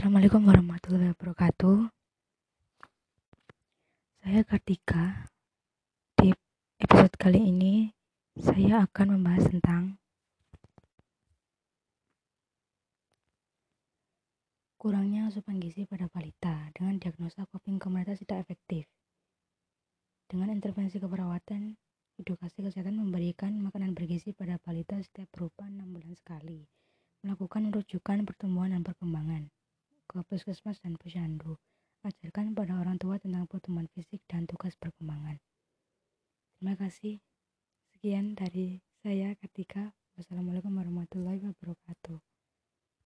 Assalamualaikum warahmatullahi wabarakatuh. Saya Kartika. Di episode kali ini, saya akan membahas tentang kurangnya asupan gizi pada balita dengan diagnosa coping komunitas tidak efektif. Dengan intervensi keperawatan, edukasi kesehatan memberikan makanan bergizi pada balita setiap berupa 6 bulan sekali, melakukan rujukan pertumbuhan dan perkembangan ke puskesmas dan posyandu. Ajarkan pada orang tua tentang pertumbuhan fisik dan tugas perkembangan. Terima kasih. Sekian dari saya ketika Wassalamualaikum warahmatullahi wabarakatuh.